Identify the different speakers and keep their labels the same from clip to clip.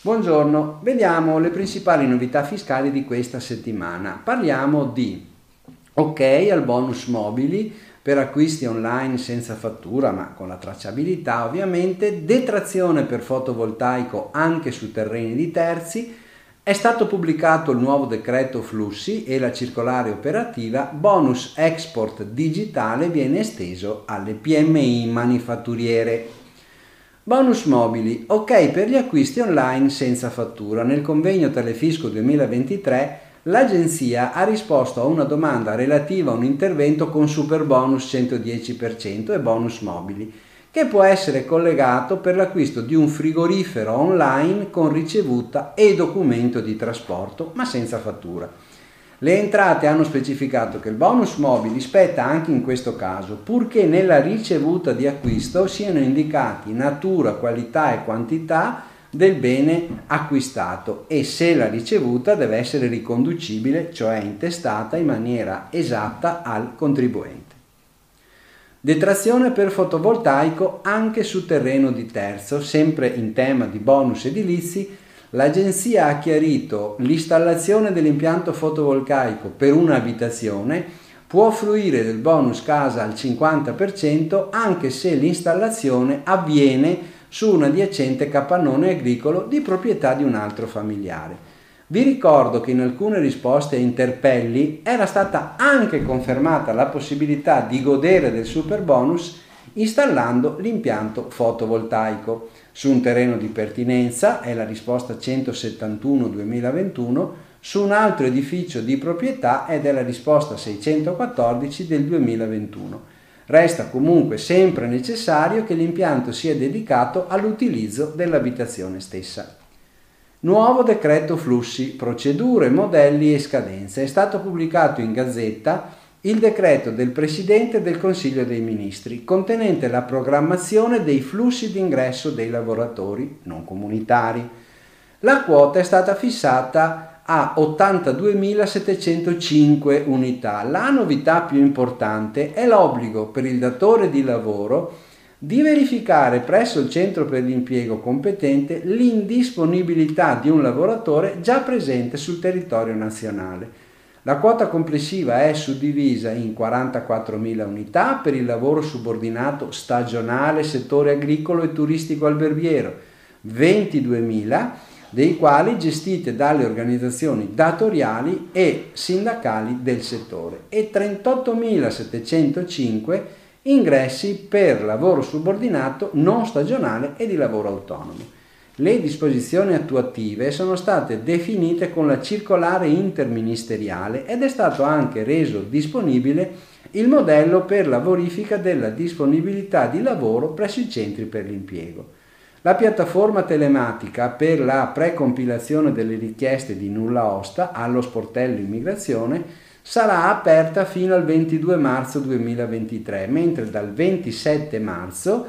Speaker 1: Buongiorno, vediamo le principali novità fiscali di questa settimana. Parliamo di ok al bonus mobili per acquisti online senza fattura ma con la tracciabilità ovviamente, detrazione per fotovoltaico anche su terreni di terzi, è stato pubblicato il nuovo decreto flussi e la circolare operativa bonus export digitale viene esteso alle PMI manifatturiere. Bonus mobili, ok per gli acquisti online senza fattura. Nel convegno Telefisco 2023 l'agenzia ha risposto a una domanda relativa a un intervento con super bonus 110% e bonus mobili, che può essere collegato per l'acquisto di un frigorifero online con ricevuta e documento di trasporto, ma senza fattura. Le entrate hanno specificato che il bonus mobili spetta anche in questo caso, purché nella ricevuta di acquisto siano indicati natura, qualità e quantità del bene acquistato e se la ricevuta deve essere riconducibile, cioè intestata in maniera esatta al contribuente. Detrazione per fotovoltaico anche su terreno di terzo, sempre in tema di bonus edilizi, l'agenzia ha chiarito l'installazione dell'impianto fotovoltaico per un'abitazione può fruire del bonus casa al 50% anche se l'installazione avviene su un adiacente capannone agricolo di proprietà di un altro familiare. Vi ricordo che in alcune risposte a interpelli era stata anche confermata la possibilità di godere del super bonus installando l'impianto fotovoltaico su un terreno di pertinenza, è la risposta 171-2021, su un altro edificio di proprietà ed è la risposta 614 del 2021. Resta comunque sempre necessario che l'impianto sia dedicato all'utilizzo dell'abitazione stessa. Nuovo decreto flussi, procedure, modelli e scadenze. È stato pubblicato in Gazzetta il decreto del Presidente del Consiglio dei Ministri contenente la programmazione dei flussi d'ingresso dei lavoratori non comunitari. La quota è stata fissata a 82.705 unità. La novità più importante è l'obbligo per il datore di lavoro di verificare presso il centro per l'impiego competente l'indisponibilità di un lavoratore già presente sul territorio nazionale. La quota complessiva è suddivisa in 44.000 unità per il lavoro subordinato stagionale, settore agricolo e turistico alberghiero, 22.000 dei quali gestite dalle organizzazioni datoriali e sindacali del settore e 38.705 ingressi per lavoro subordinato non stagionale e di lavoro autonomo. Le disposizioni attuative sono state definite con la circolare interministeriale ed è stato anche reso disponibile il modello per la verifica della disponibilità di lavoro presso i centri per l'impiego. La piattaforma telematica per la precompilazione delle richieste di nulla osta allo sportello immigrazione sarà aperta fino al 22 marzo 2023, mentre dal 27 marzo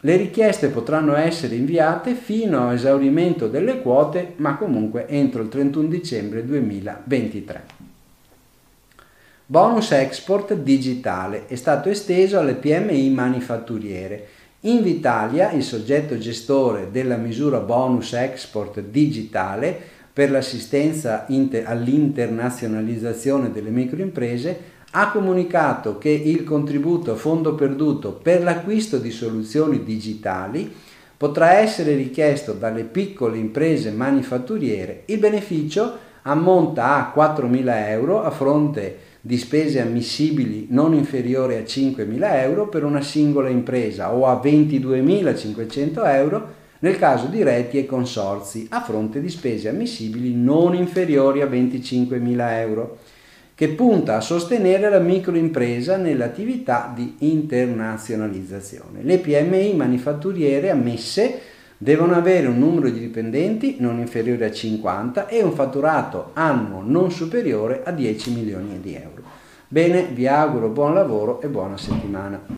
Speaker 1: le richieste potranno essere inviate fino a esaurimento delle quote, ma comunque entro il 31 dicembre 2023. Bonus export digitale è stato esteso alle PMI manifatturiere. Invitalia, il soggetto gestore della misura bonus export digitale per l'assistenza all'internazionalizzazione delle microimprese, ha comunicato che il contributo a fondo perduto per l'acquisto di soluzioni digitali potrà essere richiesto dalle piccole imprese manifatturiere. Il beneficio ammonta a 4.000 euro a fronte di spese ammissibili non inferiori a 5.000 euro per una singola impresa o a 22.500 euro nel caso di reti e consorzi a fronte di spese ammissibili non inferiori a 25.000 euro che punta a sostenere la microimpresa nell'attività di internazionalizzazione. Le PMI manifatturiere ammesse devono avere un numero di dipendenti non inferiore a 50 e un fatturato annuo non superiore a 10 milioni di euro. Bene, vi auguro buon lavoro e buona settimana.